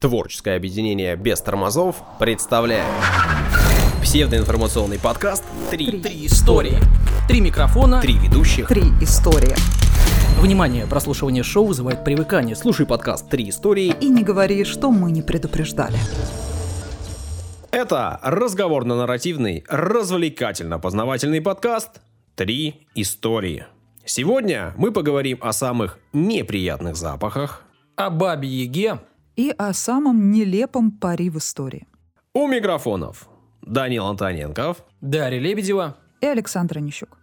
Творческое объединение без тормозов представляет псевдоинформационный подкаст «Три, Три истории. Три микрофона. Три ведущих». Три истории. Внимание, прослушивание шоу вызывает привыкание. Слушай подкаст Три истории. И не говори, что мы не предупреждали. Это разговорно-нарративный, развлекательно-познавательный подкаст «Три истории». Сегодня мы поговорим о самых неприятных запахах. о бабе Яге. И о самом нелепом пари в истории. У микрофонов Данил Антоненков. Дарья Лебедева. И Александр Онищук.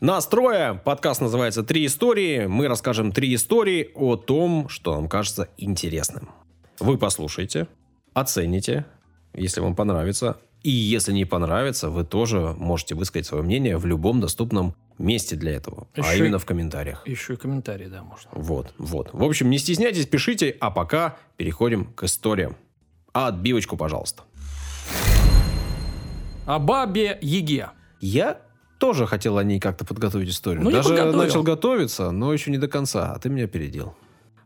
Настроя. Подкаст называется «Три истории». Мы расскажем три истории о том, что нам кажется интересным. Вы послушайте, оцените, если вам понравится. И если не понравится, вы тоже можете высказать свое мнение в любом доступном месте для этого. А Еще и- именно в комментариях. Еще и комментарии, да, можно. Вот, вот. В общем, не стесняйтесь, пишите, а пока переходим к историям. А отбивочку, пожалуйста. О бабе Яге. Я тоже хотел о ней как-то подготовить историю. Ну, Даже начал готовиться, но еще не до конца, а ты меня опередил.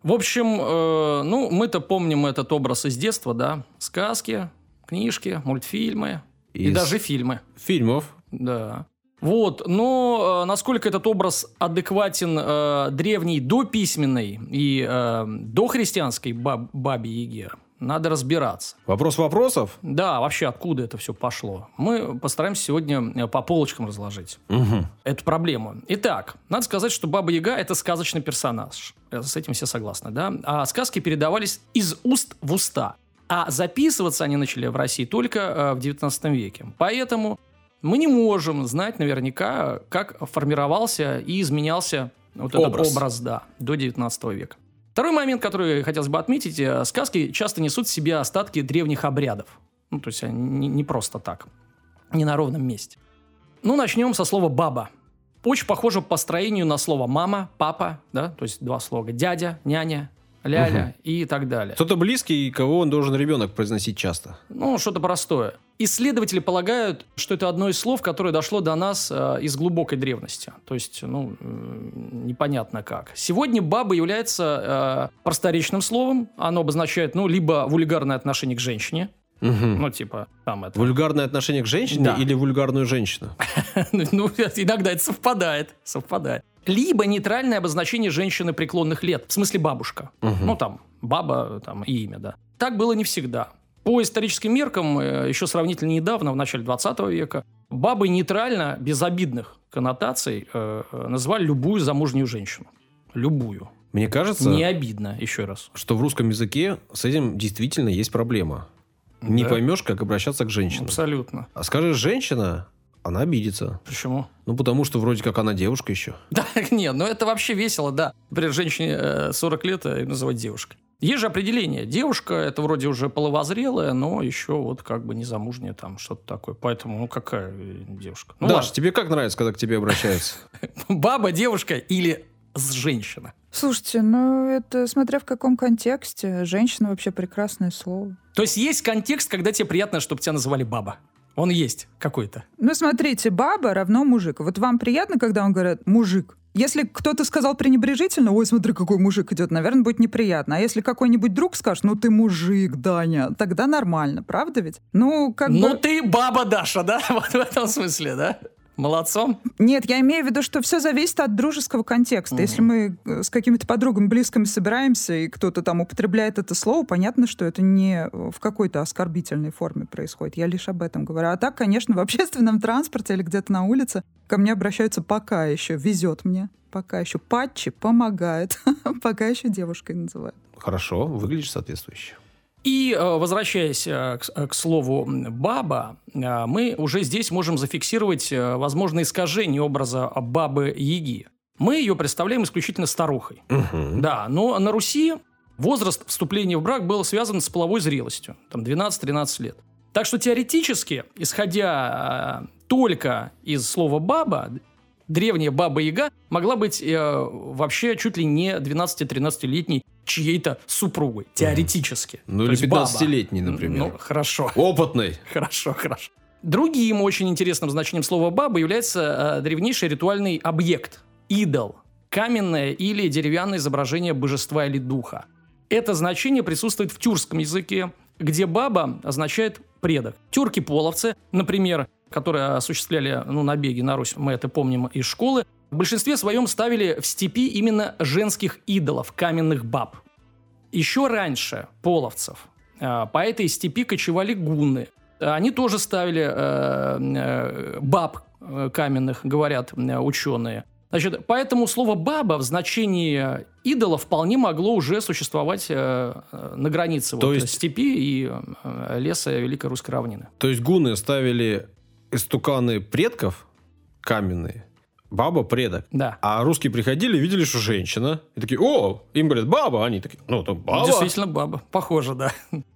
В общем, э, ну, мы-то помним этот образ из детства, да. Сказки, книжки, мультфильмы. И Из даже фильмы. Фильмов. Да. Вот, но э, насколько этот образ адекватен э, древней дописьменной и э, дохристианской баб- бабе Яге, надо разбираться. Вопрос вопросов? Да, вообще откуда это все пошло? Мы постараемся сегодня э, по полочкам разложить Угу. эту проблему. Итак, надо сказать, что Баба Яга – это сказочный персонаж. Э, С этим все согласны, да? А сказки передавались из уст в уста. А записываться они начали в России только э, в 19 веке. Поэтому мы не можем знать наверняка, как формировался и изменялся вот этот Образ. образ, да, до 19 века. Второй момент, который хотелось бы отметить, э, сказки часто несут в себе остатки древних обрядов. Ну, то есть они не, не просто так, не на ровном месте. Ну, начнем со слова «баба». Очень похоже по строению на слово «мама», «папа», да, то есть два слога «дядя», «няня», «ляля» и так далее. Кто-то близкий, кого он должен ребенок произносить часто. Ну, что-то простое. Исследователи полагают, что это одно из слов, которое дошло до нас э, из глубокой древности. То есть, ну, э, непонятно как. Сегодня баба является э, просторечным словом. Оно обозначает, ну, либо вульгарное отношение к женщине. Мгм. Ну, типа, там это... Вульгарное отношение к женщине Да. или вульгарную женщину? Ну, иногда это совпадает. Совпадает. Либо нейтральное обозначение женщины преклонных лет. В смысле бабушка. Мгм. Ну, там, баба, там, и имя, да. Так было не всегда. По историческим меркам, э, еще сравнительно недавно, в начале 20 века, бабой нейтрально, без обидных коннотаций, э, э, называли любую замужнюю женщину. Любую. Мне кажется, Не обидно, еще раз. что в русском языке с этим действительно есть проблема. Не Да. поймешь, как обращаться к женщинам. Абсолютно. А скажешь женщина, она обидится. Почему? Ну, потому что вроде как она девушка еще. Да, нет, ну это вообще весело, да. Например, женщине э, 40 лет э, называть девушкой. Есть же определение. Девушка это вроде уже половозрелая, но еще вот как бы незамужняя там что-то такое. Поэтому, ну какая э, девушка? Ну Даш, тебе как нравится, когда к тебе обращаются? ладно. баба, девушка или с женщина? Слушайте, ну это смотря в каком контексте. Женщина вообще прекрасное слово. То есть есть контекст, когда тебе приятно, чтобы тебя называли баба. Он есть какой-то. Ну смотрите, баба равно мужик. Вот вам приятно, когда вам говорят мужик? Если кто-то сказал пренебрежительно, ой, смотри, какой мужик идет, наверное, будет неприятно. А если какой-нибудь друг скажет, ну ты мужик, Даня, тогда нормально, правда ведь? Ну, как Ну бы... ты баба Даша, да? Вот в этом смысле, да? Молодцом. Нет, я имею в виду, что все зависит от дружеского контекста. Мгм. Если мы э, с какими-то подругами близкими собираемся, и кто-то там употребляет это слово, понятно, что это не э, в какой-то оскорбительной форме происходит. Я лишь об этом говорю. А так, конечно, в общественном транспорте или где-то на улице ко мне обращаются пока еще, везет мне. Пока еще патчи помогает. Пока еще девушкой называют. Хорошо, выглядишь соответствующе. И э, возвращаясь э, к, с- к слову баба, э, мы уже здесь можем зафиксировать э, возможное искажение образа бабы Яги. Мы ее представляем исключительно старухой. Мгм. Да, но на Руси возраст вступления в брак был связан с половой зрелостью, там 12-13 лет. Так что теоретически, исходя э, только из слова «баба», древняя баба-яга могла быть э, вообще чуть ли не 12-13-летней чьей-то супругой, теоретически. Ну, То или есть баба. 15-летней, например. Ну, хорошо. Опытный. Хорошо, хорошо. Другим очень интересным значением слова «баба» является э, древнейший ритуальный объект – идол. Каменное или деревянное изображение божества или духа. Это значение присутствует в тюркском языке, где баба означает предок. Тюрки-половцы, например, которые осуществляли ну, набеги на Русь, мы это помним из школы, в большинстве своем ставили в степи именно женских идолов, каменных баб. Еще раньше половцев э, по этой степи кочевали гунны. Они тоже ставили э, э, баб каменных, говорят ученые. Значит, поэтому слово «баба» в значении идола вполне могло уже существовать э на границе То вот, есть... степи и э, леса Великой Русской равнины. То есть гуны ставили истуканы предков каменные, баба предок. Да. А русские приходили, видели, что женщина. И такие, о, им говорят, баба. Они такие, ну, то баба. Действительно баба. Похоже, да.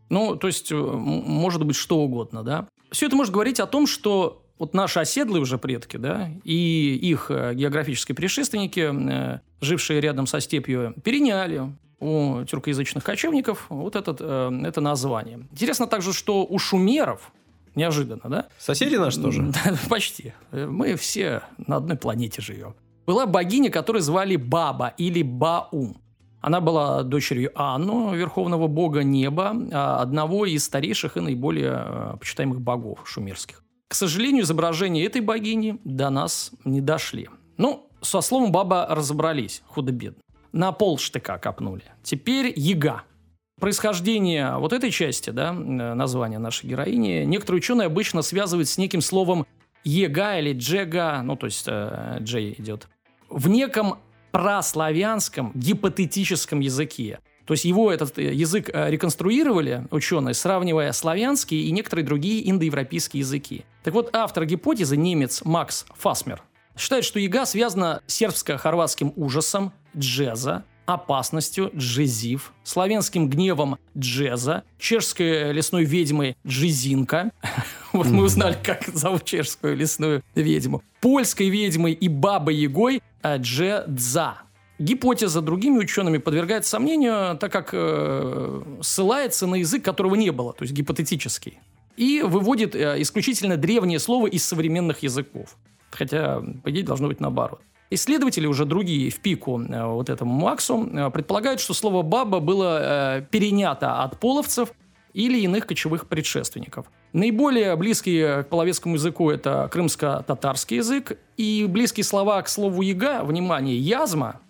Ну, то есть, э, может быть, что угодно, да. Все это может говорить о том, что вот наши оседлые уже предки, да, и их э, географические предшественники, э, жившие рядом со степью, переняли у тюркоязычных кочевников вот этот, это название. Интересно также, что у шумеров, неожиданно, да? Соседи наши тоже? Почти. Мы все на одной планете живем. Была богиня, которую звали Баба или Баум. Она была дочерью Анну, верховного бога неба, а одного из старейших и наиболее почитаемых богов шумерских. К сожалению, изображения этой богини до нас не дошли. Ну, со словом баба разобрались, худо-бедно. На пол штыка копнули. Теперь яга. Происхождение вот этой части, да, э, названия нашей героини, некоторые ученые обычно связывают с неким словом ега или джега, ну, то есть э, джей идет, в неком праславянском гипотетическом языке. То есть его этот э, язык э, реконструировали ученые, сравнивая славянские и некоторые другие индоевропейские языки. Так вот, автор гипотезы, немец Макс Фасмер, считает, что яга связана с сербско-хорватским ужасом, джеза, опасностью джезив, славянским гневом джеза, чешской лесной ведьмой джезинка. Вот мы узнали, как зовут чешскую лесную ведьму. Польской ведьмой и бабой-ягой э, джедза. Гипотеза другими учеными подвергается сомнению, так как э, ссылается на язык, которого не было, то есть гипотетический. И выводит э, исключительно древние слова из современных языков. Хотя, по идее, должно быть наоборот. Исследователи, уже другие в пику э, вот этому Максу, э, предполагают, что слово «баба» было э, перенято от половцев или иных кочевых предшественников. Наиболее близкий к половецкому языку это крымско-татарский язык, и близкие слова к слову «яга», внимание, «язма»,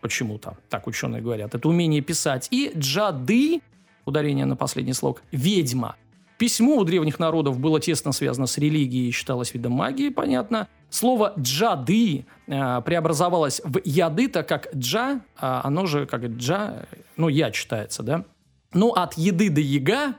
почему-то, так ученые говорят, это умение писать. И джады, ударение на последний слог, ведьма. Письмо у древних народов было тесно связано с религией и считалось видом магии, понятно. Слово «джады» э, преобразовалось в «яды», так как «джа», э, оно же как «джа», ну, «я» читается, да? Ну, от «еды» до «яга»,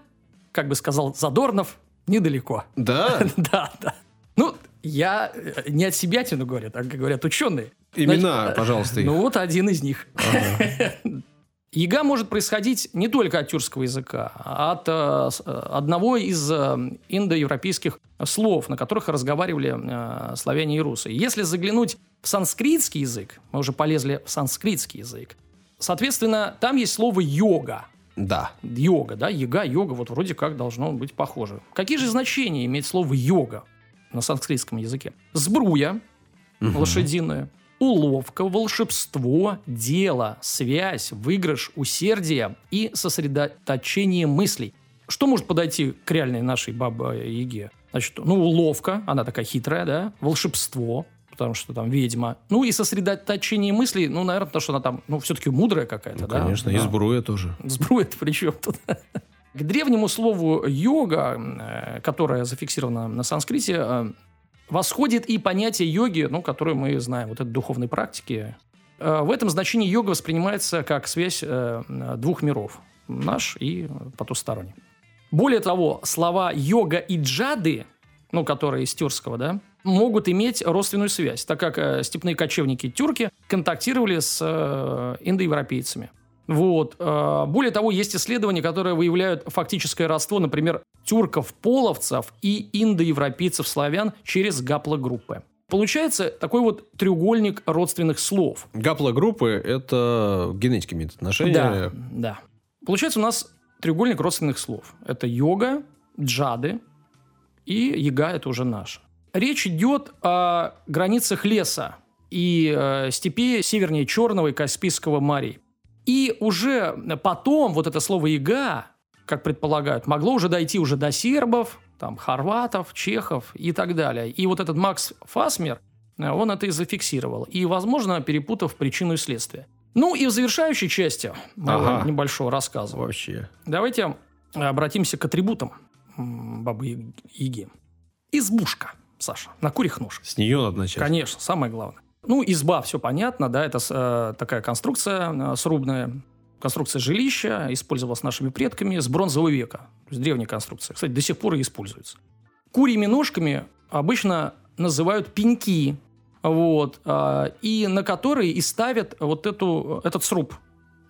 как бы сказал Задорнов, недалеко. Да? да, да. Ну, я э, не от себя тяну, говорят, а говорят ученые. Имена, Значит, пожалуйста. Их. Ну вот один из них. Яга может происходить не только от тюркского языка, а от э, э, одного из э, индоевропейских слов, на которых разговаривали славяне и русы. Если заглянуть в санскритский язык, мы уже полезли в санскритский язык, соответственно, там есть слово «йога». Да. Йога, да, яга, йога, вот вроде как должно быть похоже. Какие же значения имеет слово «йога» на санскритском языке? Сбруя, угу. лошадиная, уловка, волшебство, дело, связь, выигрыш, усердие и сосредоточение мыслей. Что может подойти к реальной нашей бабе-яге? Значит, ну, уловка, она такая хитрая, да, волшебство, потому что там ведьма. Ну, и сосредоточение мыслей, ну, наверное, потому что она там, ну, все-таки мудрая какая-то, ну, да? конечно, да. и сбруя тоже. Сбруя-то при чем тут? К древнему слову йога, э, которое зафиксировано на санскрите, э, восходит и понятие йоги, ну, которое мы знаем, вот этой духовной практики. Э, в этом значении йога воспринимается как связь э, двух миров, наш и потусторонний. Более того, слова йога и джады, ну, которые из тюркского, да, могут иметь родственную связь, так как э, степные кочевники-тюрки контактировали с индоевропейцами. Вот. Более того, есть исследования, которые выявляют фактическое родство, например, тюрков-половцев и индоевропейцев-славян через гаплогруппы. Получается такой вот треугольник родственных слов. Гаплогруппы – это генетики имеют отношения. Да, да. Получается у нас треугольник родственных слов. Это йога, джады и яга – это уже наше. Речь идет о границах леса и э, степи севернее Черного и Каспийского морей. И уже потом вот это слово «яга», как предполагают, могло уже дойти уже до сербов, там, хорватов, чехов и так далее. И вот этот Макс Фасмер, э, он это и зафиксировал. И, возможно, перепутав причину и следствие. Ну и в завершающей части моего Ага. небольшого рассказа Вообще. давайте обратимся к атрибутам Бабы Яги. Избушка, Саша, на курьих ножках. С нее надо начать. Конечно, самое главное. Ну, изба, все понятно, да, это э, такая конструкция э, срубная, конструкция жилища, использовалась нашими предками с бронзового века. То есть древняя конструкция. Кстати, до сих пор и используется. Курьими ножками обычно называют пеньки, вот, а, и на которые и ставят вот эту, этот сруб.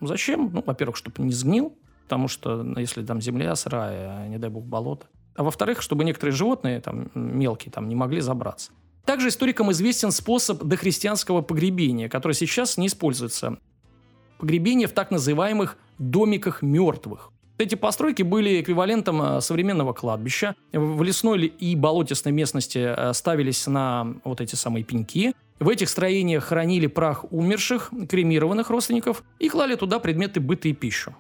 Зачем? Ну, во-первых, чтобы не сгнил, потому что ну, если там земля сырая, не дай бог болото. А во-вторых, чтобы некоторые животные, там, мелкие, там, не могли забраться. Также историкам известен способ дохристианского погребения, который сейчас не используется. Погребение в так называемых домиках мертвых. Эти постройки были эквивалентом э, современного кладбища. В лесной и болотистой местности э, ставились на вот эти самые пеньки. В этих строениях хранили прах умерших, кремированных родственников и клали туда предметы быта и пищу.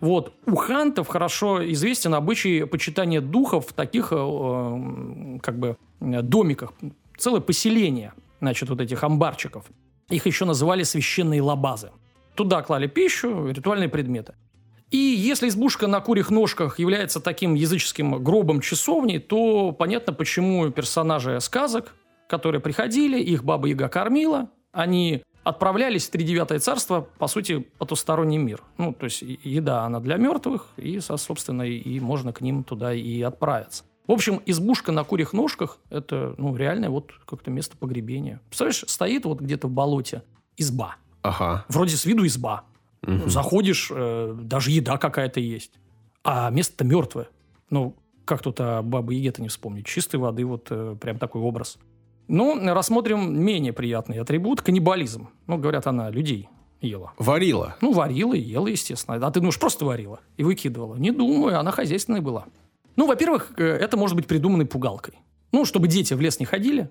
Вот. У хантов хорошо известен обычай почитания духов в таких э, э, как бы домиках. Целое поселение, значит, вот этих амбарчиков. Их еще называли священные лабазы. Туда клали пищу, ритуальные предметы. И если избушка на курьих ножках является таким языческим гробом часовней, то понятно, почему персонажи сказок, которые приходили, их баба Яга кормила, они отправлялись в Тридевятое царство, по сути, потусторонний мир. Ну, то есть еда, она для мертвых, и, со- собственно, и можно к ним туда и отправиться. В общем, избушка на курьих ножках – это, ну, реальное вот как-то место погребения. Представляешь, стоит вот где-то в болоте изба. Ага. Вроде с виду изба. Мгм. Заходишь, э, даже еда какая-то есть. А место-то мертвое. Ну, как тут о бабы Яге-то не вспомнить. Чистой воды вот э, прям такой образ. Ну, рассмотрим менее приятный атрибут – каннибализм. Ну, говорят, она людей ела. Варила. Ну, варила и ела, естественно. А ты думаешь, просто варила и выкидывала? Не думаю, она хозяйственная была. Ну, во-первых, э, это может быть придуманной пугалкой. Ну, чтобы дети в лес не ходили,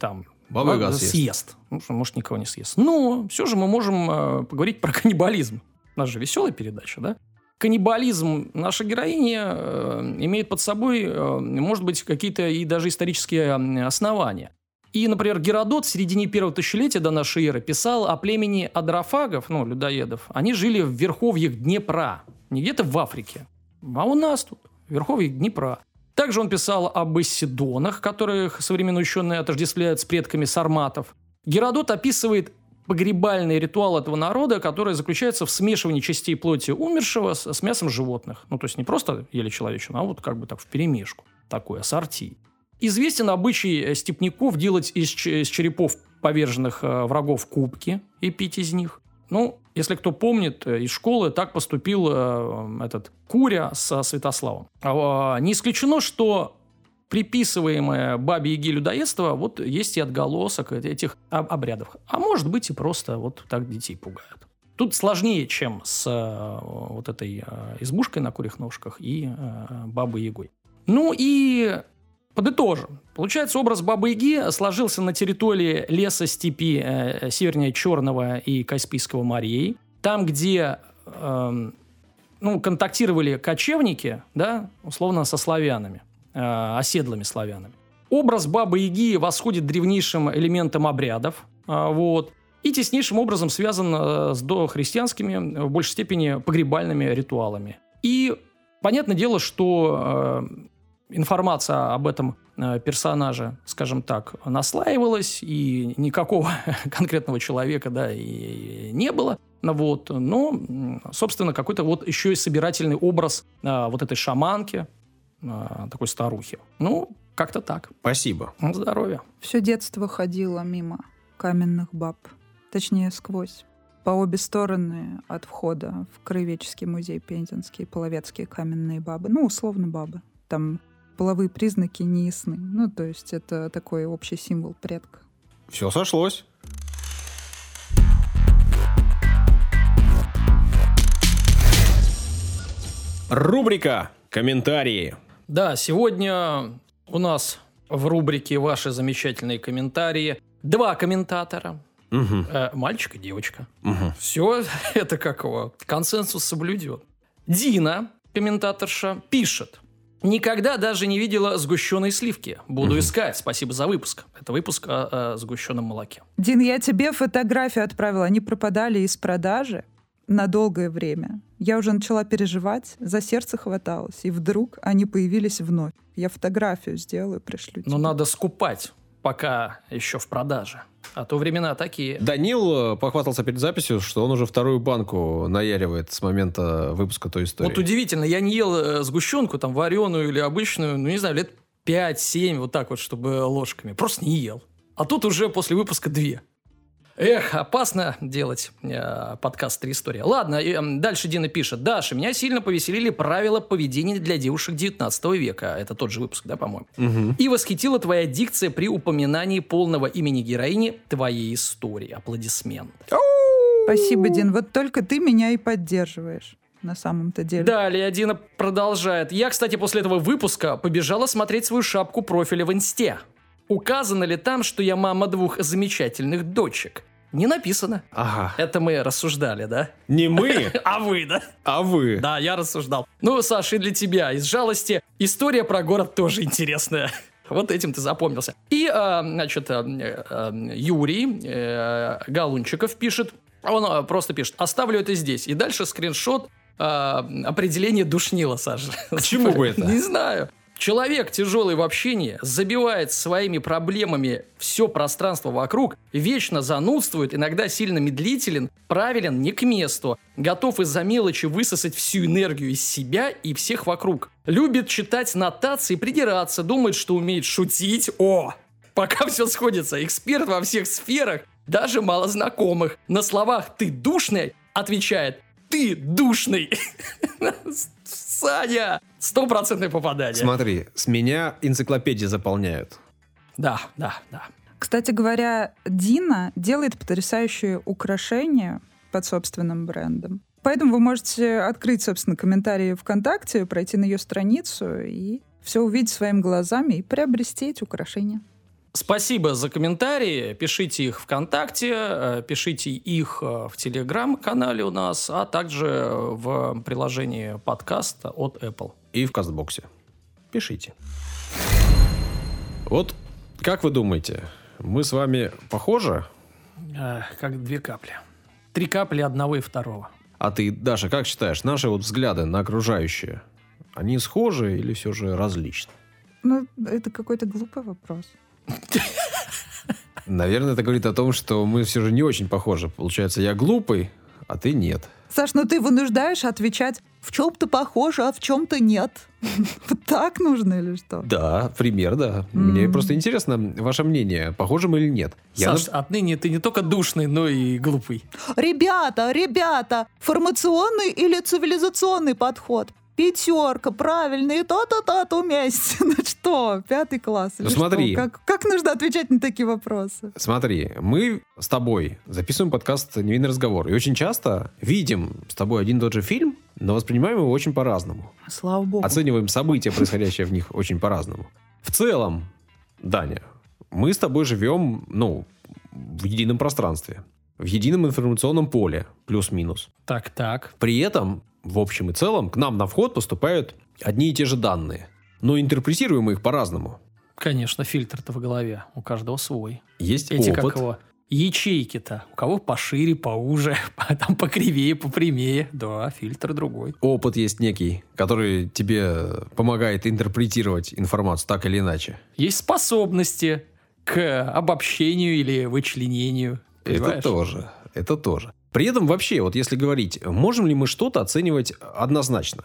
там, Баба а, съест. Ну, может, никого не съест. Но все же мы можем э, поговорить про каннибализм. У нас же веселая передача, да? Каннибализм наша героиня э, имеет под собой, э, может быть, какие-то и даже исторические основания. И, например, Геродот в середине первого тысячелетия до нашей эры писал о племени адрофагов, ну, людоедов. Они жили в верховьях Днепра, не где-то в Африке, а у нас тут, в верховьях Днепра. Также он писал об Исидонах, которых современные ученые отождествляют с предками сарматов. Геродот описывает погребальный ритуал этого народа, который заключается в смешивании частей плоти умершего с, с мясом животных. Ну, то есть не просто ели человечину, а вот как бы так в перемешку. Такой ассорти. Известен обычай э, степняков делать из, из черепов поверженных э, врагов кубки и пить из них. Ну, если кто помнит, э, из школы так поступил э, этот Куря со Святославом. А, не исключено, что приписываемое бабе Яге людоедство, вот есть и отголосок этих об- обрядов. А может быть и просто вот так детей пугают. Тут сложнее, чем с э, вот этой э, избушкой на курьих ножках и э, бабой Ягой. Ну и подытожим. Получается, образ Бабы Яги сложился на территории леса степи э, севернее Черного и Каспийского морей. Там, где эм, ну, контактировали кочевники, да, условно, со славянами, э, оседлыми славянами. Образ Бабы Яги восходит древнейшим элементам обрядов, а, вот, и теснейшим образом связан э, с дохристианскими, в большей степени, погребальными ритуалами. И понятное дело, что э, информация об этом э, персонаже, скажем так, наслаивалась, и никакого конкретного человека, да, и не было. Ну Вот, но, собственно, какой-то вот еще и собирательный образ а, вот этой шаманки, а, такой старухи. Ну, как-то так. Спасибо. Здоровья. Все детство ходила мимо каменных баб. Точнее, сквозь. По обе стороны от входа в Краеведческий музей Пензенский, половецкие каменные бабы. Ну, условно бабы. Там половые признаки не ясны. Ну, то есть это такой общий символ предка. Все сошлось. Рубрика «Комментарии». Да, сегодня у нас в рубрике «Ваши замечательные комментарии» два комментатора. Мгм. Э, мальчик и девочка. Мгм. Все это как его, консенсус соблюден. Дина, комментаторша, пишет. Никогда даже не видела сгущенные сливки. Буду искать. Спасибо за выпуск. Это выпуск о, о сгущенном молоке. Дин, я тебе фотографию отправила. Они пропадали из продажи на долгое время. Я уже начала переживать, за сердце хваталось. И вдруг они появились вновь. Я фотографию сделаю, пришлю Но тебе. надо скупать, пока еще в продаже. А то времена такие. Данил э, похвастался перед записью, что он уже вторую банку наяривает с момента выпуска той истории. Вот удивительно, я не ел э, сгущенку, там, вареную или обычную, ну, не знаю, лет 5-7, вот так вот, чтобы ложками. Просто не ел. А тут уже после выпуска две. Эх, опасно делать э, подкаст «Три истории». Ладно, м, дальше Дина пишет. Даша, меня сильно повеселили правила поведения для девушек 19 века. Это тот же выпуск, да, по-моему? Мгм. И восхитила твоя дикция при упоминании полного имени героини твоей истории. Аплодисмент. Спасибо, Дин. Вот только ты меня и поддерживаешь на самом-то деле. Далее Дина продолжает. Я, кстати, после этого выпуска побежала смотреть свою шапку профиля в инсте. Указано ли там, что я мама двух замечательных дочек? Не написано. Ага. Это мы рассуждали, да? Не мы, А вы, да? а вы. Да, я рассуждал. Ну, Саша, и для тебя, из жалости, история про город тоже интересная. Вот этим ты запомнился. И, а, значит, а, э, Юрий э, Галунчиков пишет, он а, просто пишет, оставлю это здесь. И дальше скриншот а, определение душнила, Саша. Почему бы это? Не знаю. Человек, тяжелый в общении, забивает своими проблемами все пространство вокруг, вечно занудствует, иногда сильно медлителен, правилен не к месту, готов из-за мелочи высосать всю энергию из себя и всех вокруг. Любит читать нотации, придираться, думает, что умеет шутить. О! Пока все сходится, эксперт во всех сферах, даже мало знакомых. На словах «ты душный» отвечает «ты душный». Саня! Стопроцентное попадание. Смотри, с меня энциклопедии заполняют. Да, да, да. Кстати говоря, Дина делает потрясающие украшения под собственным брендом. Поэтому вы можете открыть, собственно, комментарии ВКонтакте, пройти на ее страницу и все увидеть своими глазами и приобрести эти украшения. Спасибо за комментарии. Пишите их ВКонтакте, э, пишите их э, в Телеграм-канале у нас, а также в приложении подкаста от Apple. И в кастбоксе. Пишите. Вот как вы думаете, мы с вами похожи? Э, Как две капли. Три капли одного и второго. А ты, Даша, как считаешь, наши вот взгляды на окружающее, они схожи или все же различны? Ну, это какой-то глупый вопрос. Наверное, это говорит о том, что мы все же не очень похожи. Получается, я глупый, а ты нет. Саш, ну ты вынуждаешь отвечать, в чем-то похоже, а в чем-то нет. Вот так нужно или что? Да, пример, да. Мне просто интересно ваше мнение, похожи мы или нет. Саш, отныне ты не только душный, но и глупый. Ребята, ребята, формационный или цивилизационный подход? Пятерка, правильно, и то-то-то вместе. Ну что, пятый класс? Ну смотри. что? Как, как нужно отвечать на такие вопросы? Смотри, мы с тобой записываем подкаст «Невинный разговор». И очень часто видим с тобой один и тот же фильм, но воспринимаем его очень по-разному. Слава богу. Оцениваем события, происходящие в них, очень по-разному. В целом, Даня, мы с тобой живем, ну, в едином пространстве, в едином информационном поле, плюс-минус. Так, так. При этом, в общем и целом, к нам на вход поступают одни и те же данные. Но интерпретируем мы их по-разному. Конечно, фильтр-то в голове. У каждого свой. Есть Эти опыт. как его? Ячейки-то. У кого пошире, поуже, там покривее, попрямее. Да, фильтр другой. Опыт есть некий, который тебе помогает интерпретировать информацию так или иначе. Есть способности к обобщению или вычленению. Понимаешь? Это тоже. Это тоже. При этом вообще, вот если говорить, можем ли мы что-то оценивать однозначно?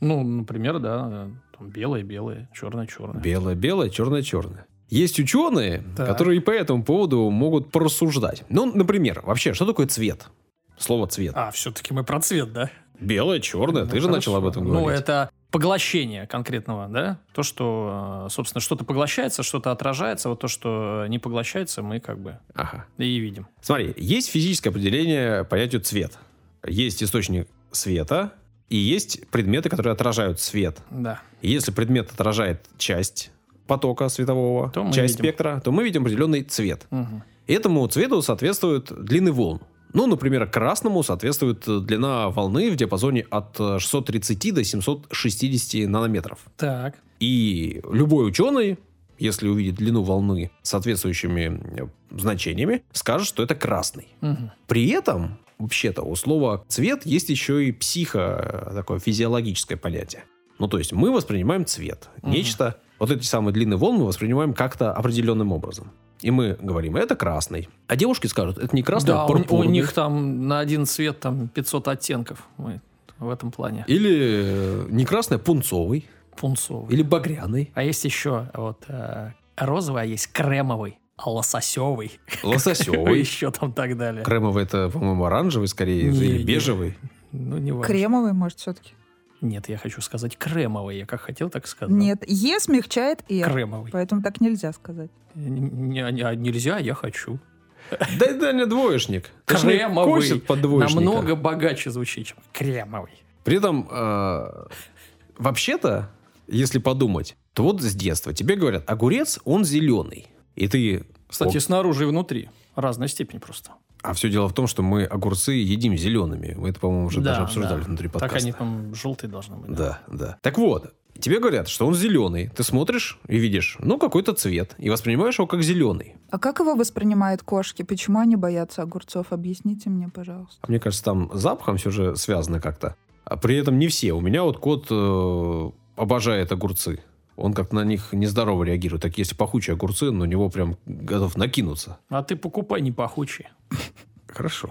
Ну, например, да, там белое-белое, черное-черное. Белое-белое, черное-черное. Есть ученые, Так. которые по этому поводу могут порассуждать. Ну, например, вообще, что такое цвет? Слово цвет. А, все-таки мы про цвет, да? Белое, черное. Ну, Ты же начал об хорошо. этом говорить. Ну, это поглощение конкретного, да? То, что, э, собственно, что-то поглощается, что-то отражается, вот то, что не поглощается, мы как бы Ага. и видим. Смотри, есть физическое определение понятию цвет. Есть источник света, и есть предметы, которые отражают свет. Да. И если предмет отражает часть потока светового, То часть видим. спектра, то мы видим определенный цвет. Мгм. Этому цвету соответствует длины волн. Ну, например, красному соответствует длина волны в диапазоне от 630 до 760 нанометров. Так. И любой ученый, если увидит длину волны соответствующими э, значениями, скажет, что это красный. Мгм. При этом, вообще-то, у слова цвет есть еще и психо, э, такое физиологическое понятие. Ну, то есть мы воспринимаем цвет. Мгм. Нечто, вот эти самые длинные волны воспринимаем как-то определенным образом. И мы говорим, это красный. А девушки скажут, это не красный, да, а у, у пурпурный. них там на один цвет там 500 оттенков Мы в этом плане. Или э, не красный, а пунцовый. Пунцовый. Или багряный. А есть еще вот э, розовый, а есть кремовый, а лососевый. Лососевый. Еще там так далее. Кремовый это, по-моему, оранжевый скорее, Не, или не. бежевый. Ну, не важно. Кремовый, может, все-таки? Нет, я хочу сказать кремовый. Я как хотел, так сказал. Нет, Е смягчает Р. Кремовый. Поэтому так нельзя сказать. Не- не- а нельзя, я хочу. Да, да, не двоечник. Кремовый. Намного богаче звучит, чем кремовый. При этом, э, вообще-то, если подумать, то вот с детства тебе говорят, огурец, он зеленый. И ты... Кстати, О, снаружи и внутри. Разная степень просто. а все дело в том, что мы огурцы едим зелеными. Мы это, по-моему, уже Да, даже обсуждали да. внутри подкаста. Так они там желтые должны быть. Да, да. Так вот, тебе говорят, что он зеленый. Ты смотришь и видишь, ну, какой-то цвет. И воспринимаешь его как зеленый. А как его воспринимают кошки? Почему они боятся огурцов? Объясните мне, пожалуйста. А Мне кажется, там с запахом все же связано как-то. А при этом не все. У меня вот кот э, обожает огурцы. Он как-то на них нездорово реагирует. Так если пахучие огурцы, на него прям готов накинуться. А ты покупай не пахучие. Хорошо.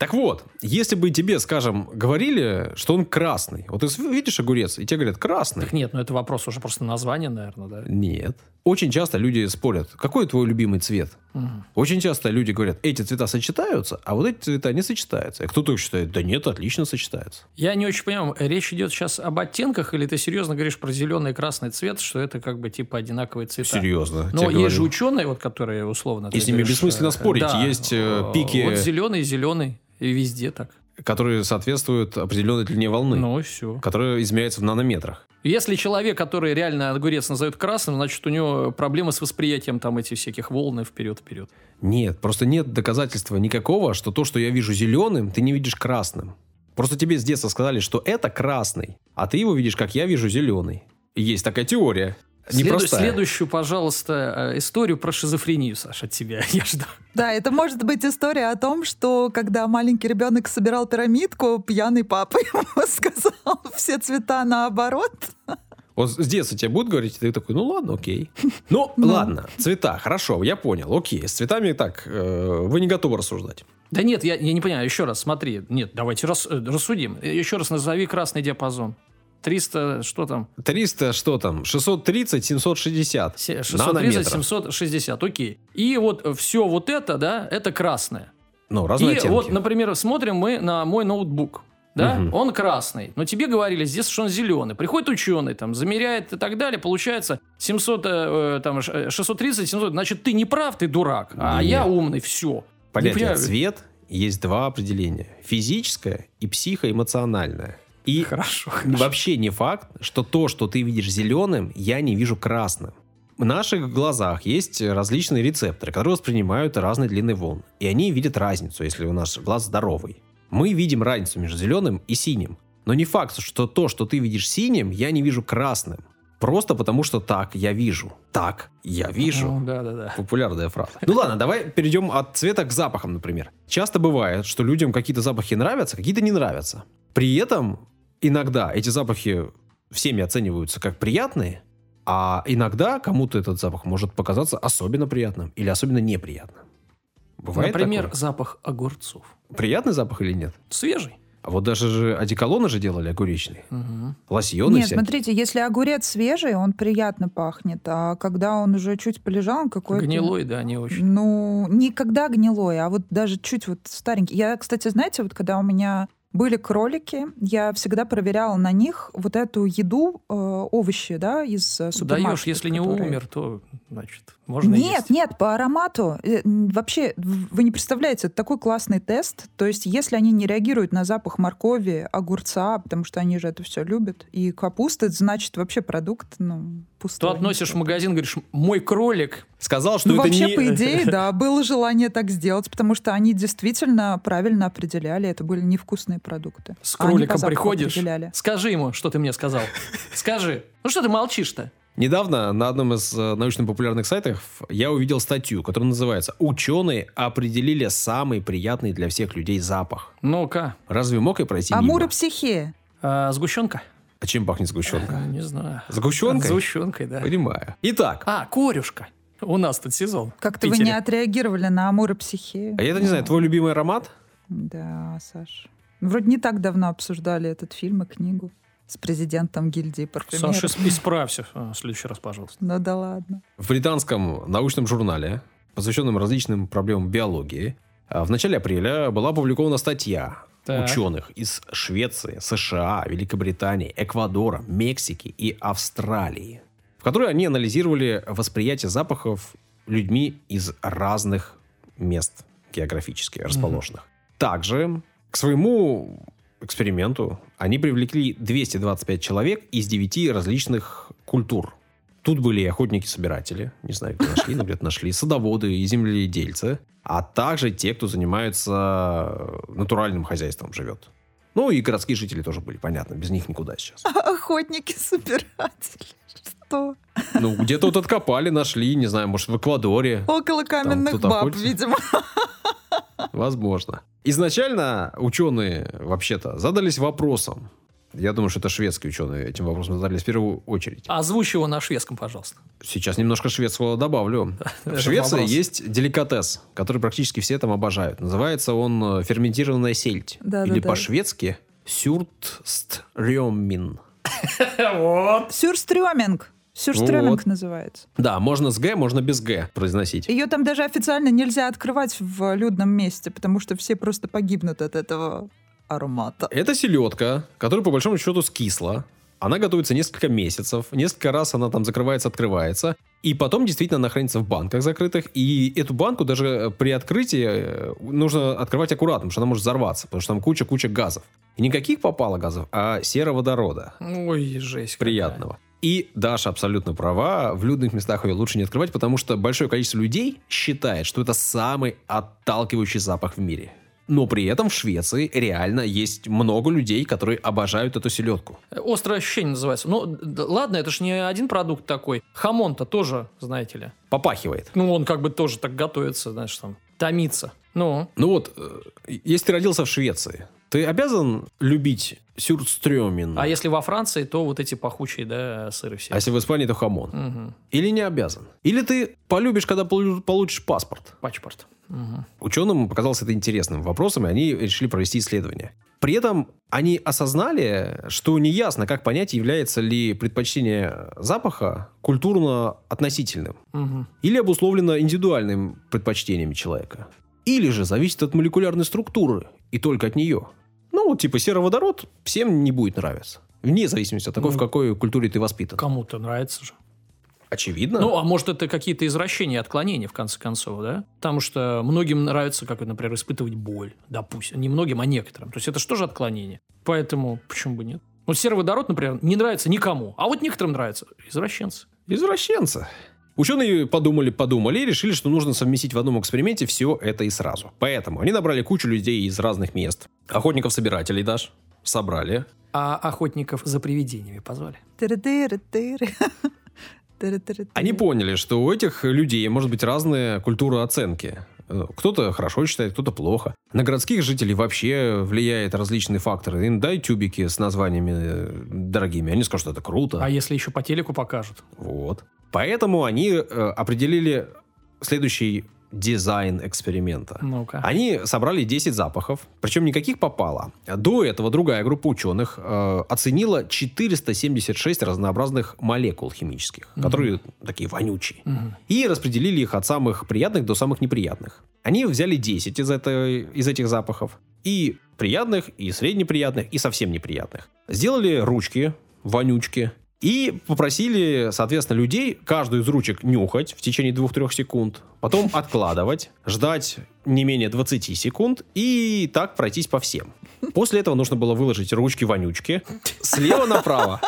Так вот, если бы тебе, скажем, говорили, что он красный. Вот ты видишь огурец, и тебе говорят красный. Так нет, ну это вопрос уже просто названия, наверное, да? Нет. Очень часто люди спорят, какой твой любимый цвет? Мгм. Очень часто люди говорят, эти цвета сочетаются, а вот эти цвета не сочетаются. И кто-то считает, да нет, отлично сочетаются. Я не очень понимаю, речь идет сейчас об оттенках, или ты серьезно говоришь про зеленый и красный цвет, что это как бы типа одинаковые цвета? Серьезно. Но есть говорю. же ученые, вот, которые условно... И с ними говоришь, бессмысленно э, спорить. да, Есть, э, э, пики- Вот зеленый, зеленый, и везде так. Которые соответствуют определенной длине волны, Ну и все. которая измеряется в нанометрах. Если человек, который реально огурец назовет красным, значит, у него проблемы с восприятием там этих всяких волн вперед-вперед. Нет, просто нет доказательства никакого, что то, что я вижу зеленым, ты не видишь красным. Просто тебе с детства сказали, что это красный, а ты его видишь, как я вижу зеленый. Есть такая теория. Следу- Непростая. Следующую, пожалуйста, э, историю про шизофрению, Саша, от тебя. Я жду. Да, это может быть история о том, что когда маленький ребенок собирал пирамидку, пьяный папа ему сказал все цвета наоборот. Вот с детства тебе будут говорить, и ты такой, ну ладно, окей. Ну, Ну. ладно, цвета, хорошо, я понял, окей. С цветами так, э, вы не готовы рассуждать. Да нет, я, я не понимаю. Еще раз, смотри. Нет, давайте рас- э, рассудим. Еще раз назови красный диапазон. 300, что там? 300, что там, 630, 760 Се- 630, нанометров. 760, окей. И вот все вот это, да, это красное. Ну, разные И оттенки. вот, например, смотрим мы на мой ноутбук. Да, Мгм. он красный, но тебе говорили здесь, что он зеленый. Приходит ученый, там, замеряет и так далее, получается 700, э, э, там, ш- э, 630, 700, значит, ты не прав, ты дурак, а Нет. я умный, все. Понятие цвет есть два определения. Физическое и психоэмоциональное. И Хорошо. вообще не факт, что то, что ты видишь зеленым, я не вижу красным. В наших глазах есть различные рецепторы, которые воспринимают разные длины волн. И они видят разницу, если у нас глаз здоровый. Мы видим разницу между зеленым и синим. Но не факт, что то, что ты видишь синим, я не вижу красным. Просто потому, что так я вижу. Так я вижу. Ну, да, да, да. Популярная фраза. Ну ладно, давай перейдем от цвета к запахам, например. Часто бывает, что людям какие-то запахи нравятся, какие-то не нравятся. При этом иногда эти запахи всеми оцениваются как приятные, а иногда кому-то этот запах может показаться особенно приятным или особенно неприятным. Бывает Например, такое? запах огурцов. Приятный запах или нет? Свежий. А вот даже же одеколоны же делали огуречные. Мгм. Лосьоны Нет, всякие. смотрите, если огурец свежий, он приятно пахнет, а когда он уже чуть полежал, он какой-то... Гнилой, да, не очень. Ну, никогда гнилой, а вот даже чуть вот старенький. Я, кстати, знаете, вот когда у меня были кролики, я всегда проверяла на них вот эту еду, э, овощи, да, из э, супермаркета. Даешь, если не которые- умер, то, значит, можно Нет, есть. нет, по аромату. Э, Вообще, вы не представляете, это такой классный тест. То есть, если они не реагируют на запах моркови, огурца, потому что они же это все любят, и капусты, это значит вообще продукт, ну, пустой. То относишь в магазин, говоришь, мой кролик. Сказал, что Ну, это вообще, не... по идее, да, было желание так сделать, потому что они действительно правильно определяли, это были невкусные продукты. С А кроликом приходишь, скажи ему, что ты мне сказал. Скажи. Ну что ты молчишь-то? Недавно на одном из э, научно-популярных сайтов я увидел статью, которая называется «Ученые определили самый приятный для всех людей запах». Ну-ка. Разве мог я пройти мимо? Амуропсихея. А, сгущенка? А чем пахнет сгущенка? А, Не знаю. Сгущенкой? Сгущенкой, да. Понимаю. Итак, А, корюшка. У нас тут сезон. Как-то вы не отреагировали на амуропсихею. а я это не знаю, твой любимый аромат? Да, Саш. Вроде не так давно обсуждали этот фильм и книгу с президентом гильдии парфюмеров. Саша, исп- исправься а, в следующий раз, пожалуйста. Ну да ладно. В британском научном журнале, посвященном различным проблемам биологии, а, в начале апреля была опубликована статья Так. ученых из Швеции, США, Великобритании, Эквадора, Мексики и Австралии, в которой они анализировали восприятие запахов людьми из разных мест географически расположенных. Также к своему эксперименту они привлекли 225 человек из 9 различных культур. Тут были и охотники-собиратели, не знаю, где нашли, но где-то нашли, садоводы и земледельцы, а также те, кто занимается натуральным хозяйством, живет. Ну и городские жители тоже были, понятно, без них никуда сейчас. Охотники-собиратели. Что? Ну, где-то вот откопали, нашли, не знаю, может, в Эквадоре, Около каменных баб, охотится? видимо. возможно. Изначально ученые, вообще-то, задались вопросом, я думаю, что это шведские ученые этим вопросом задались в первую очередь. Озвучь его на шведском, пожалуйста. Сейчас немножко шведского добавлю. В Швеции есть деликатес, который практически все там обожают. Называется он э, ферментированная сельдь. Или по-шведски сюртстрёмин. Вот. Сюрстрёминг. Сюрстрёминг Вот. называется. Да, можно с Г, можно без Г произносить. Ее там даже официально нельзя открывать в людном месте, потому что все просто погибнут от этого аромата. Это селедка, которая по большому счету скисла. Она готовится несколько месяцев, несколько раз она там закрывается, открывается, и потом действительно она хранится в банках закрытых, и эту банку даже при открытии э, нужно открывать аккуратно, потому что она может взорваться, потому что там куча-куча газов. И никаких попало газов, а сероводорода. Ой, жесть. какая. И Даша абсолютно права, в людных местах ее лучше не открывать, потому что большое количество людей считает, что это самый отталкивающий запах в мире. Но при этом в Швеции реально есть много людей, которые обожают эту селедку. Острое ощущение называется. Ну, ладно, это ж не один продукт такой. Хамон-то тоже, знаете ли. Попахивает. Ну, он как бы тоже так готовится, знаешь, там, томится. Ну, Ну вот, э, если ты родился в Швеции, ты обязан любить сюрстрёмин. а если во Франции, то вот эти пахучие, да, сыры все. А если в Испании, то хамон. Мгм. Или не обязан. Или ты полюбишь, когда полу- получишь паспорт. Пачпорт. Мгм. Ученым показалось это интересным вопросом, и они решили провести исследование. При этом они осознали, что неясно, как понять, является ли предпочтение запаха культурно относительным Мгм. или обусловлено индивидуальным предпочтениями человека. Или же зависит от молекулярной структуры и только от нее. Ну, типа сероводород всем не будет нравиться. Вне зависимости от того, Ну, в какой культуре ты воспитан. Кому-то нравится же. Очевидно. Ну, а может, это какие-то извращения, отклонения, в конце концов, да? Потому что многим нравится, как, например, испытывать боль, допустим. Не многим, а некоторым. То есть это что же отклонение? Поэтому почему бы нет? Вот сероводород, например, не нравится никому, а вот некоторым нравится. Извращенцы. Извращенцы. Ученые подумали-подумали и решили, что нужно совместить в одном эксперименте все это и сразу. Поэтому они набрали кучу людей из разных мест. Охотников-собирателей даже. Собрали. А охотников за привидениями позвали. Они поняли, что у этих людей может быть разная культура оценки. Э, Кто-то хорошо считает, кто-то плохо. На городских жителей вообще влияет различные факторы. Им дай тюбики с названиями э, дорогими. Они скажут, что это круто. А если еще по телеку покажут? Вот. Поэтому они э, определили следующий дизайн эксперимента. Ну-ка. Они собрали 10 запахов, причем никаких попало. До этого другая группа ученых э, оценила 476 разнообразных молекул химических, которые такие вонючие, Мгм. и распределили их от самых приятных до самых неприятных. Они взяли 10 из, этой, из этих запахов, и приятных, и среднеприятных, и совсем неприятных. Сделали ручки, вонючки, и попросили, соответственно, людей каждую из ручек нюхать в течение 2-3 секунд, потом откладывать, ждать не менее 20 секунд и так пройтись по всем. После этого нужно было выложить ручки-вонючки слева направо.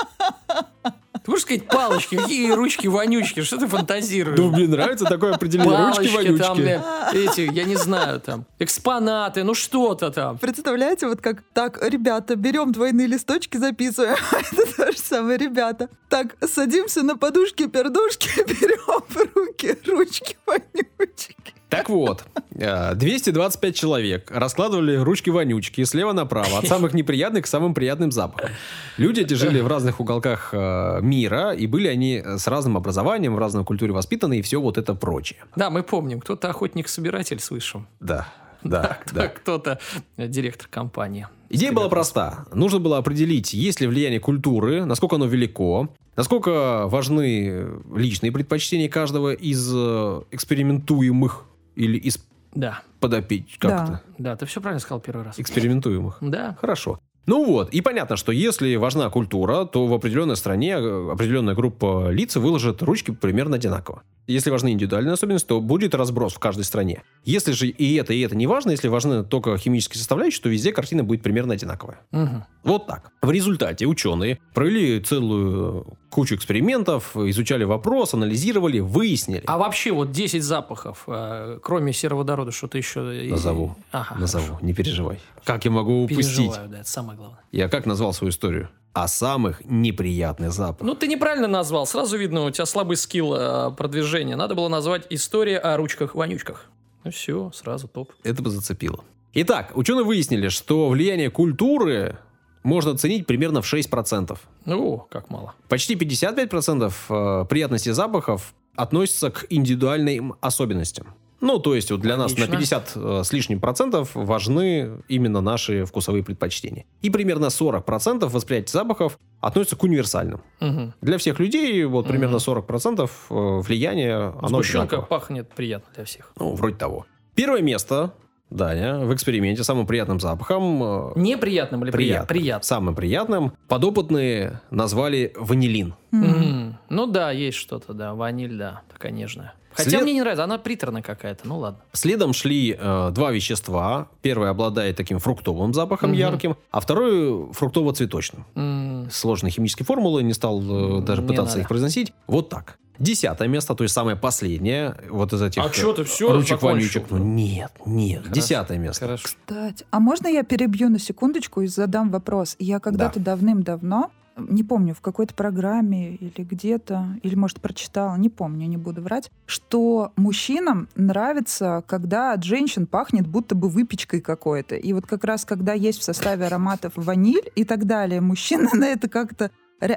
Ты можешь сказать палочки, какие ручки вонючки, что ты фантазируешь? Ну, мне нравится такое определение. Палочки Ручки-вонючки. там, бля, эти, я не знаю, там, экспонаты, ну что-то там. Представляете, вот как, так, ребята, берем двойные листочки, записываем. Это то же самое, ребята. Так, садимся на подушки-пердушки, берем в руки ручки вонючки. Так вот, э, 225 человек раскладывали ручки-вонючки слева направо, от самых неприятных к самым приятным запахам. Люди эти жили в разных уголках э, мира, и были они с разным образованием, в разной культуре воспитаны, и все вот это прочее. Да, мы помним, кто-то охотник-собиратель с высшим. Да, да, да. Кто-то э, директор компании. Идея была проста. Нужно было определить, есть ли влияние культуры, насколько оно велико, насколько важны личные предпочтения каждого из э, экспериментуемых или из Да, подопеч... Как Да. да, ты все правильно сказал первый раз. Экспериментуемых. Да, Хорошо. Ну вот, и понятно, что если важна культура, то в определенной стране э, определенная группа лиц выложит ручки примерно одинаково. Если важны индивидуальные особенности, то будет разброс в каждой стране. Если же и это, и это не важно, если важны только химические составляющие, то везде картина будет примерно одинаковая. Мгм. Вот так. В результате ученые провели целую кучу экспериментов, изучали вопрос, анализировали, выяснили. А вообще вот 10 запахов, э, кроме сероводорода, что-то еще... Назову. Ага, Назову, хорошо. не переживай. Как я могу упустить? Переживаю, да, это самое главное. Я как назвал свою историю? О самых неприятных запахах. Ну, ты неправильно назвал. Сразу видно, у тебя слабый скилл э, продвижения. Надо было назвать «История о ручках-вонючках». Ну все, сразу топ. Это бы зацепило. Итак, ученые выяснили, что влияние культуры можно оценить примерно в 6%. Ну, как мало. Почти 55% э, приятности запахов относятся к индивидуальным особенностям. Ну, то есть вот для нас на Логично. 50 э, с лишним процентов важны именно наши вкусовые предпочтения. И примерно 40% восприятия запахов относятся к универсальным. Угу. Для всех людей вот примерно Мгм. 40% э, влияния, Сгущенка пахнет приятно для всех. Ну, вроде того. Первое место, Даня, в эксперименте самым приятным запахом э, Неприятным или приятным? Приятным. Самым приятным подопытные назвали ванилин. М, Ну да, есть что-то, да. Ваниль, да. Такая нежная. Хотя След- мне не нравится, она приторная какая-то. Ну ладно. Следом шли э, два вещества. Первое обладает таким фруктовым запахом Мгм. ярким, а второе фруктово-цветочным. М, Сложные химические формулы, не стал э, даже не пытаться надо. их произносить. Вот так. Десятое место, то есть самое последнее, вот из этих А э, чё ты всё ручек закончил? вонючек. Ну нет, нет. Хорошо, Десятое место. Хорошо. Кстати, а можно я перебью на секундочку и задам вопрос? Я когда-то давным-давно, не помню, в какой-то программе или где-то, или, может, прочитала, не помню, не буду врать, что мужчинам нравится, когда от женщин пахнет будто бы выпечкой какой-то. И вот как раз, когда есть в составе ароматов ваниль и так далее, мужчина на это как-то...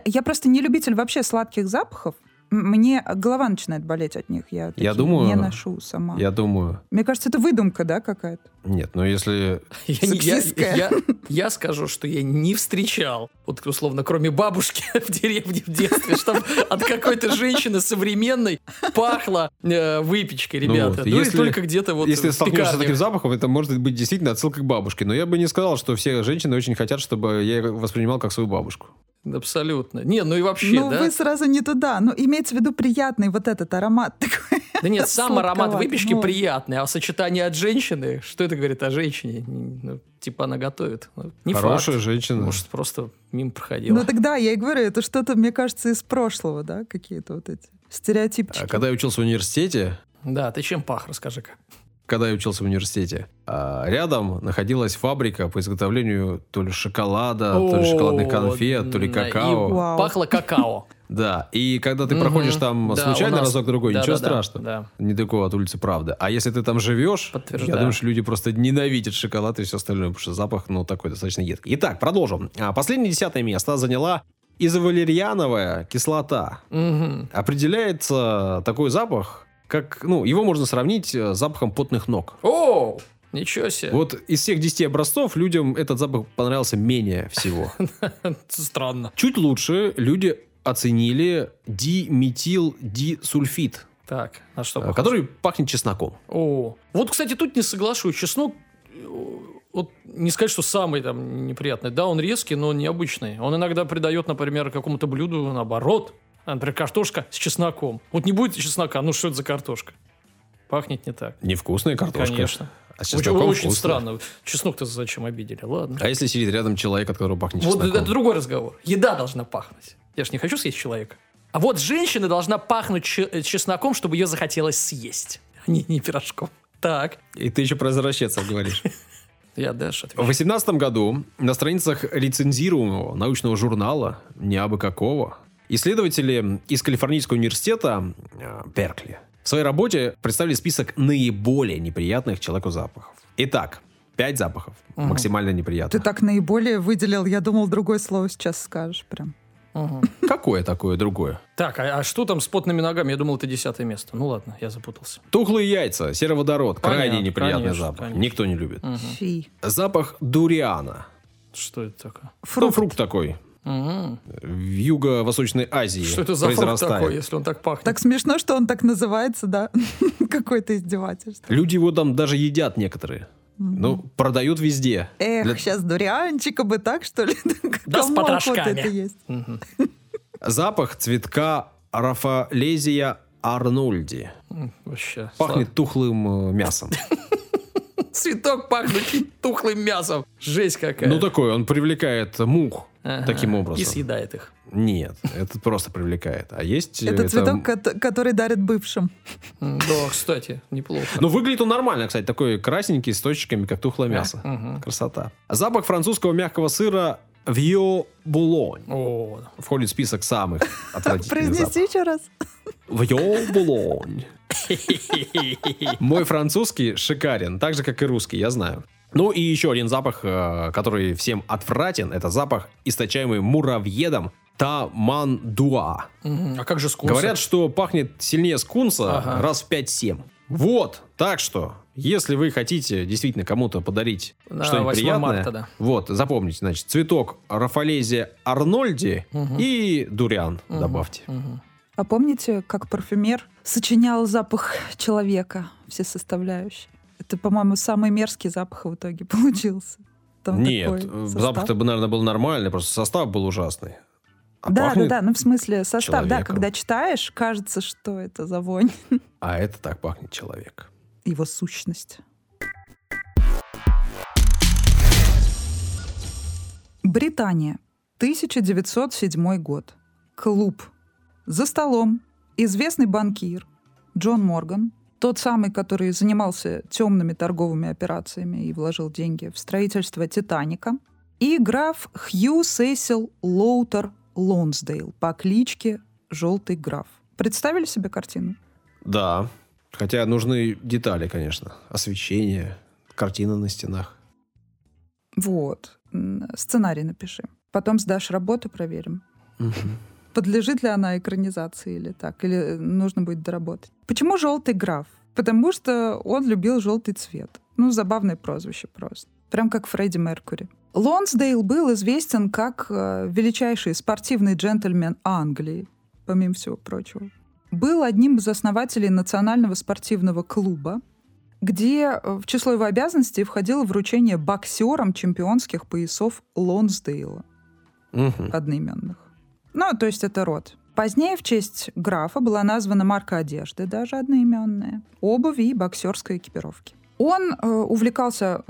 Я просто не любитель вообще сладких запахов. Мне голова начинает болеть от них. Я, Я думаю, не ношу сама. Я думаю, Мне кажется, это выдумка, да, какая-то? нет, но если Я, я- я- я скажу, что я не встречал, вот условно, кроме бабушки в деревне в детстве, чтобы от какой-то женщины современной пахло э, выпечкой, Ну ребята. вот, Ну, и если- только где-то вот если столкнешься с таким запахом, это может быть действительно отсылка к бабушке. Но я бы не сказал, что все женщины очень хотят, чтобы я воспринимал как свою бабушку. Абсолютно. Не, ну и вообще, ну, да? вы сразу не туда. Ну, имеется в виду приятный вот этот аромат такой. Да нет, сам аромат выпечки ну. приятный, а сочетание от женщины, что это говорит о женщине? Ну, типа она готовит. Ну, Не Хорошая факт. женщина. Может, просто мимо проходила. Ну, тогда я и говорю, это что-то, мне кажется, из прошлого, да, какие-то вот эти стереотипчики. А Когда я учился в университете, Да, ты чем пах, расскажи-ка. Когда я учился в университете, а, рядом находилась фабрика по изготовлению то ли шоколада, то ли шоколадных О, конфет, то ли какао. и Вау. Пахло какао. Да, и когда ты проходишь там Да, случайно нас- разок-другой, да, ничего да, страшного. да. Недалеко от улицы Правда. А если ты там живешь, я думаю, что люди просто ненавидят шоколад и все остальное, потому что запах, ну, такой достаточно едкий. Итак, продолжим. А, Последнее десятое место заняла изовалерьяновая кислота. Определяется такой запах, как, ну, его можно сравнить э, с запахом потных ног. О, ничего себе. Вот из всех 10 образцов людям этот запах понравился менее всего. Странно. Чуть лучше люди оценили диметилдисульфид, Так, на что э, похож? который пахнет чесноком. О, вот, кстати, тут не соглашусь. Чеснок, э, вот не сказать, что самый там неприятный. Да, он резкий, но он необычный. Он иногда придает, например, какому-то блюду наоборот. Например, картошка с чесноком. Вот не будет чеснока, ну что это за картошка? Пахнет не так. Невкусная картошка. Конечно. А с Очень, очень вкусно. странно. Чеснок-то зачем обидели? Ладно. А если сидит рядом человек, от которого пахнет Вот чесноком? это другой разговор. Еда должна пахнуть. Я же не хочу съесть человека. А вот женщина должна пахнуть э, чесноком, чтобы ее захотелось съесть. А не, не пирожком. Так. И ты еще про извращенцев говоришь. Я дальше В отвечу. 2018 году на страницах рецензируемого научного журнала «Не абы какого» исследователи из Калифорнийского университета э, Беркли в своей работе представили список наиболее неприятных человеку запахов. Итак, пять запахов максимально Ты неприятных. так наиболее выделил, я думал, другое слово сейчас скажешь прям. Мгм. Какое такое другое? Так, а, а что там с потными ногами? Я думал, это десятое место. Ну ладно, я запутался. Тухлые яйца, сероводород, крайне Понятно, неприятный конечно, запах. конечно. Никто не любит. Мгм. Фи. Запах дуриана. Что это такое? Ну, Фрукт. фрукт такой. Мгм. В Юго-Восточной Азии Что это за фрукт такой, если он так пахнет? Так смешно, что он так называется, да? Какое-то издевательство. Люди его там даже едят некоторые. Ну, продают везде. Эх, Для- сейчас дурианчика бы так, что ли? Да с Кому охота потрошками. это есть? Мгм. Запах цветка Рафалезия арнольди. М, Вообще. Пахнет тухлым э, мясом. Цветок пахнущий тухлым мясом. Жесть какая. Ну, такой, он привлекает мух Ага. таким И образом. съедает их. Нет, это просто привлекает. А есть... э, Это цветок, кот- который дарят бывшим. Да, кстати, неплохо. Ну, выглядит он нормально, кстати, такой красненький, с точечками, как тухлое мясо. Красота. Запах французского мягкого сыра Вьо Булонь. О, Входит в список самых отвратительных запахов. Произнеси еще раз. Вьо Булонь. Мой французский шикарен, так же, как и русский, я знаю. Ну и еще один запах, э, который всем отвратен, это запах, источаемый муравьедом тамандуа. А как же скунсы? Говорят, что пахнет сильнее скунса Ага. раз в 5-7. Вот, так что, если вы хотите действительно кому-то подарить На что-нибудь 8 приятное, марта, да. вот, запомните, значит, цветок Рафалезия арнольди и дуриан добавьте. Мгм. А помните, как парфюмер сочинял запах человека, все составляющие? Это, по-моему, самый мерзкий запах в итоге получился. Там Нет, э, запах-то бы, наверное, был нормальный, просто состав был ужасный. А да, да, да, ну в смысле состав, да, человеком. когда читаешь, кажется, что это за вонь, А это так пахнет человек. его сущность. Британия, 1907 год. Клуб. За столом известный банкир Джон Морган, тот самый, который занимался темными торговыми операциями и вложил деньги в строительство «Титаника», и граф Хью Сесил Лоутер Лонсдейл по кличке Желтый граф. Представили себе картину? Да, хотя нужны детали, конечно. Освещение, картины на стенах. Вот. Сценарий напиши. Потом сдашь работу, проверим. Подлежит ли она экранизации или так, или нужно будет доработать. Почему желтый граф? Потому что он любил желтый цвет. Ну, забавное прозвище просто. Прям как Фредди Меркури. Лонсдейл был известен как э, величайший спортивный джентльмен Англии, помимо всего прочего. Был одним из основателей Национального спортивного клуба, где э, в число его обязанностей входило вручение боксерам чемпионских поясов Лонсдейла Мгм. одноименных. Ну, то есть это род. Позднее в честь графа была названа марка одежды, даже одноименная, обуви и боксерской экипировки. Он э, увлекался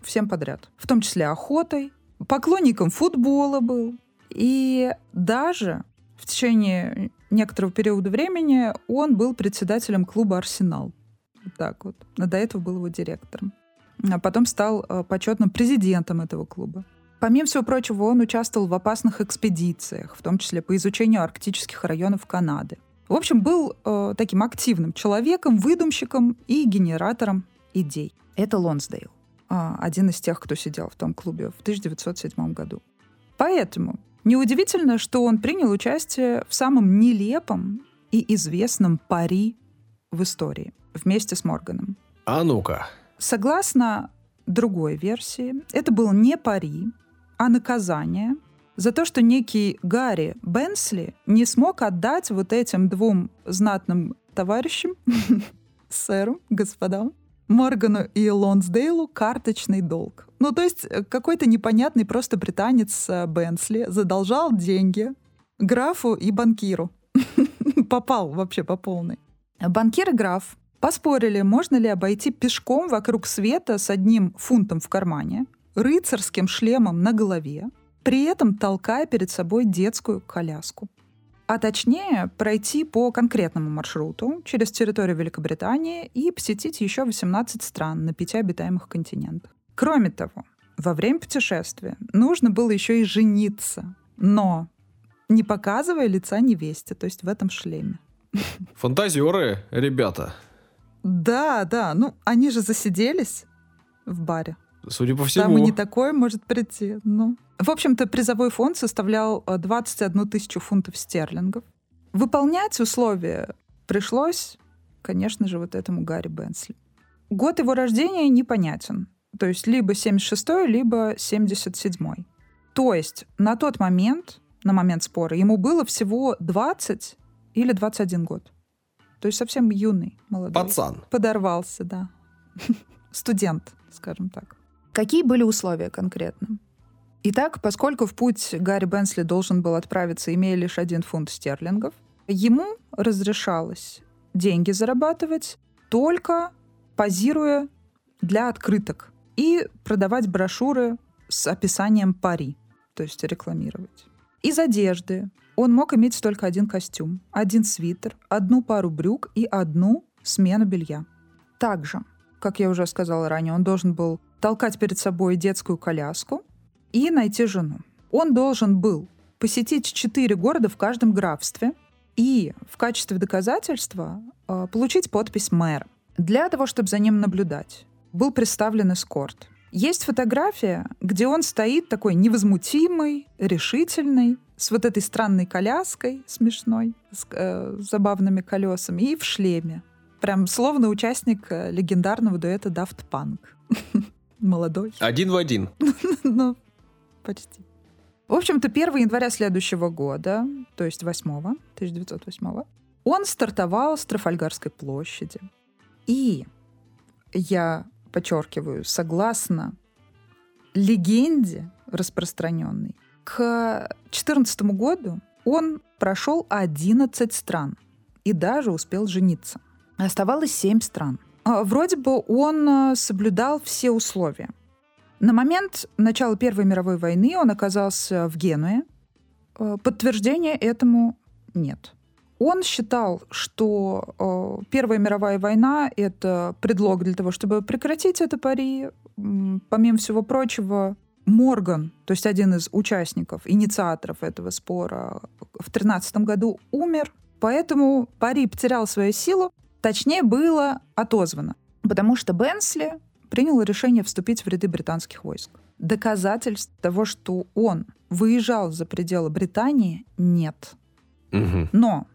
всем подряд, в том числе охотой, поклонником футбола был. И даже в течение некоторого периода времени он был председателем клуба «Арсенал». Вот так вот. До этого был его директором. А потом стал э, почетным президентом этого клуба. Помимо всего прочего, он участвовал в опасных экспедициях, в том числе по изучению арктических районов Канады. В общем, был э, таким активным человеком, выдумщиком и генератором идей. Это Лонсдейл, а, один из тех, кто сидел в том клубе в 1907 году. Поэтому неудивительно, что он принял участие в самом нелепом и известном пари в истории вместе с Морганом. А ну-ка. Согласно другой версии, это был не пари, а наказание за то, что некий Гарри Бенсли не смог отдать вот этим двум знатным товарищам, сэру, господам, Моргану и Лонсдейлу карточный долг. Ну, то есть э, какой-то непонятный просто британец э, Бенсли задолжал деньги графу и банкиру. Попал вообще по полной. Банкир и граф поспорили, можно ли обойти пешком вокруг света с одним фунтом в кармане, рыцарским шлемом на голове при этом толкая перед собой детскую коляску. А точнее, пройти по конкретному маршруту через территорию Великобритании и посетить еще 18 стран на пяти обитаемых континентах. Кроме того, во время путешествия нужно было еще и жениться, но не показывая лица невесте, то есть в этом шлеме. Фантазеры, ребята. Да, да, ну они же засиделись в баре. Судя по всему. Там и не такое может прийти. Ну. В общем-то, призовой фонд составлял 21 э, тысячу фунтов стерлингов. Выполнять условия пришлось, конечно же, вот этому Гарри Бенсли. Год его рождения непонятен. То есть либо 76-й, либо 77-й. То есть на тот момент, на момент спора, ему было всего 20 или 21 год. То есть совсем юный, молодой. Пацан. Подорвался, да. Студент, скажем так. Какие были условия конкретно? Итак, поскольку в путь Гарри Бенсли должен был отправиться, имея лишь один фунт стерлингов, ему разрешалось деньги зарабатывать только позируя для открыток и продавать брошюры с описанием пари, то есть рекламировать. Из одежды он мог иметь только один костюм, один свитер, одну пару брюк и одну смену белья. Также, как я уже сказала ранее, он должен был толкать перед собой детскую коляску и найти жену. Он должен был посетить четыре города в каждом графстве и в качестве доказательства э, получить подпись мэра. Для того, чтобы за ним наблюдать, был представлен эскорт. Есть фотография, где он стоит такой невозмутимый, решительный, с вот этой странной коляской смешной, с э, забавными колесами и в шлеме. Прям словно участник э, легендарного дуэта Daft Punk. Молодой. Один в один. Ну, почти. В общем-то, 1 января следующего года, то есть 8 1908 он стартовал с Трафальгарской площади. И я подчеркиваю, согласно легенде распространенной, к 2014 году он прошел 11 стран и даже успел жениться. Оставалось 7 стран. А, вроде бы он а, соблюдал все условия. На момент начала Первой мировой войны он оказался в Генуе. А, подтверждения этому нет. Он считал, что Первая мировая война — это предлог для того, чтобы прекратить это пари. Помимо всего прочего, Морган, то есть один из участников, инициаторов этого спора, в 13 году умер, поэтому пари потерял свою силу, точнее было отозвано, потому что Бенсли принял решение вступить в ряды британских войск. Доказательств того, что он выезжал за пределы Британии, нет. Угу. Но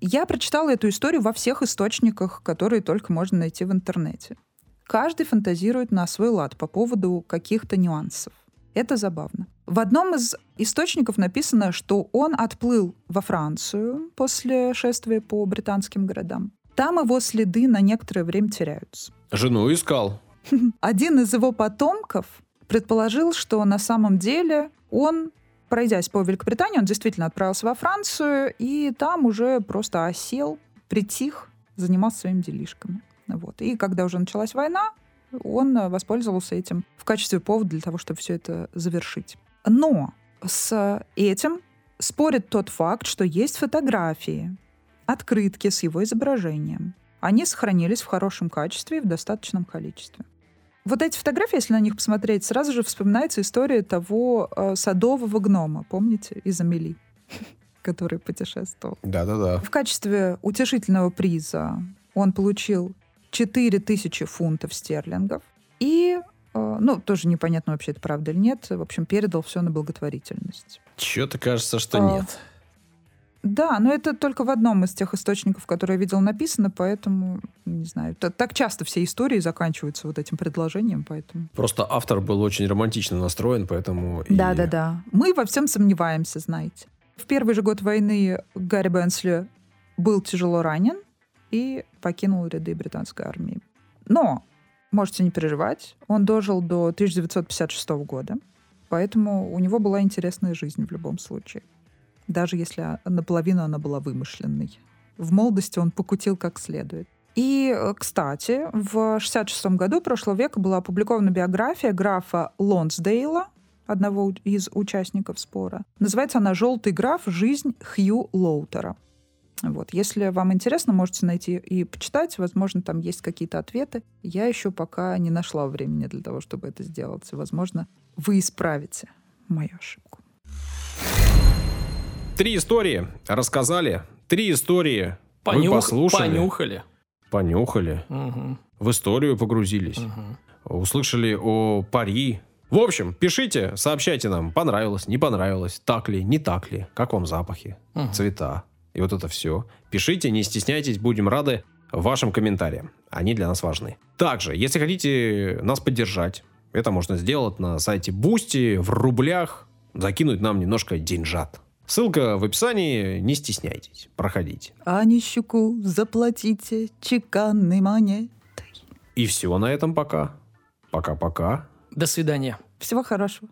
я прочитала эту историю во всех источниках, которые только можно найти в интернете. Каждый фантазирует на свой лад по поводу каких-то нюансов. Это забавно. В одном из источников написано, что он отплыл во Францию после шествия по британским городам. Там его следы на некоторое время теряются. Жену искал. Один из его потомков предположил, что на самом деле он, пройдясь по Великобритании, он действительно отправился во Францию и там уже просто осел, притих, занимался своими делишками. Вот. И когда уже началась война, он э, воспользовался этим в качестве повода для того, чтобы все это завершить. Но с этим спорит тот факт, что есть фотографии, открытки с его изображением. Они сохранились в хорошем качестве и в достаточном количестве. Вот эти фотографии, если на них посмотреть, сразу же вспоминается история того э, садового гнома, помните, из Амели, который путешествовал. Да-да-да. В качестве утешительного приза он получил 4000 фунтов стерлингов. И, э, ну, тоже непонятно вообще, это правда или нет, в общем, передал все на благотворительность. Чего-то кажется, что А, нет. Да, но это только в одном из тех источников, которые я видел написано, поэтому, не знаю, так часто все истории заканчиваются вот этим предложением, поэтому... Просто автор был очень романтично настроен, поэтому... и- Да-да-да. Мы во всем сомневаемся, знаете. В первый же год войны Гарри Бенсли был тяжело ранен и покинул ряды британской армии. Но можете не переживать, он дожил до 1956 года, поэтому у него была интересная жизнь в любом случае. Даже если наполовину она была вымышленной. В молодости он покутил как следует. И, э, кстати, в 66 году прошлого века была опубликована биография графа Лонсдейла, одного из участников спора. Называется она «Желтый граф. Жизнь Хью Лоутера». Вот. Если вам интересно, можете найти и почитать. Возможно, там есть какие-то ответы. Я еще пока не нашла времени для того, чтобы это сделать. Возможно, вы исправите мою ошибку. Три истории рассказали. Три истории Понюх- вы послушали. Понюхали. Понюхали. Мгм. В историю погрузились. Мгм. Услышали о пари. В общем, пишите, сообщайте нам, понравилось, не понравилось, так ли, не так ли, как вам запахи, Мгм. цвета и вот это все. Пишите, не стесняйтесь, будем рады вашим комментариям. Они для нас важны. Также, если хотите нас поддержать, это можно сделать на сайте Boosty в рублях, закинуть нам немножко деньжат. Ссылка в описании, не стесняйтесь, проходите. А нищуку заплатите чеканной монетой. И все на этом пока. Пока-пока. До свидания. Всего хорошего.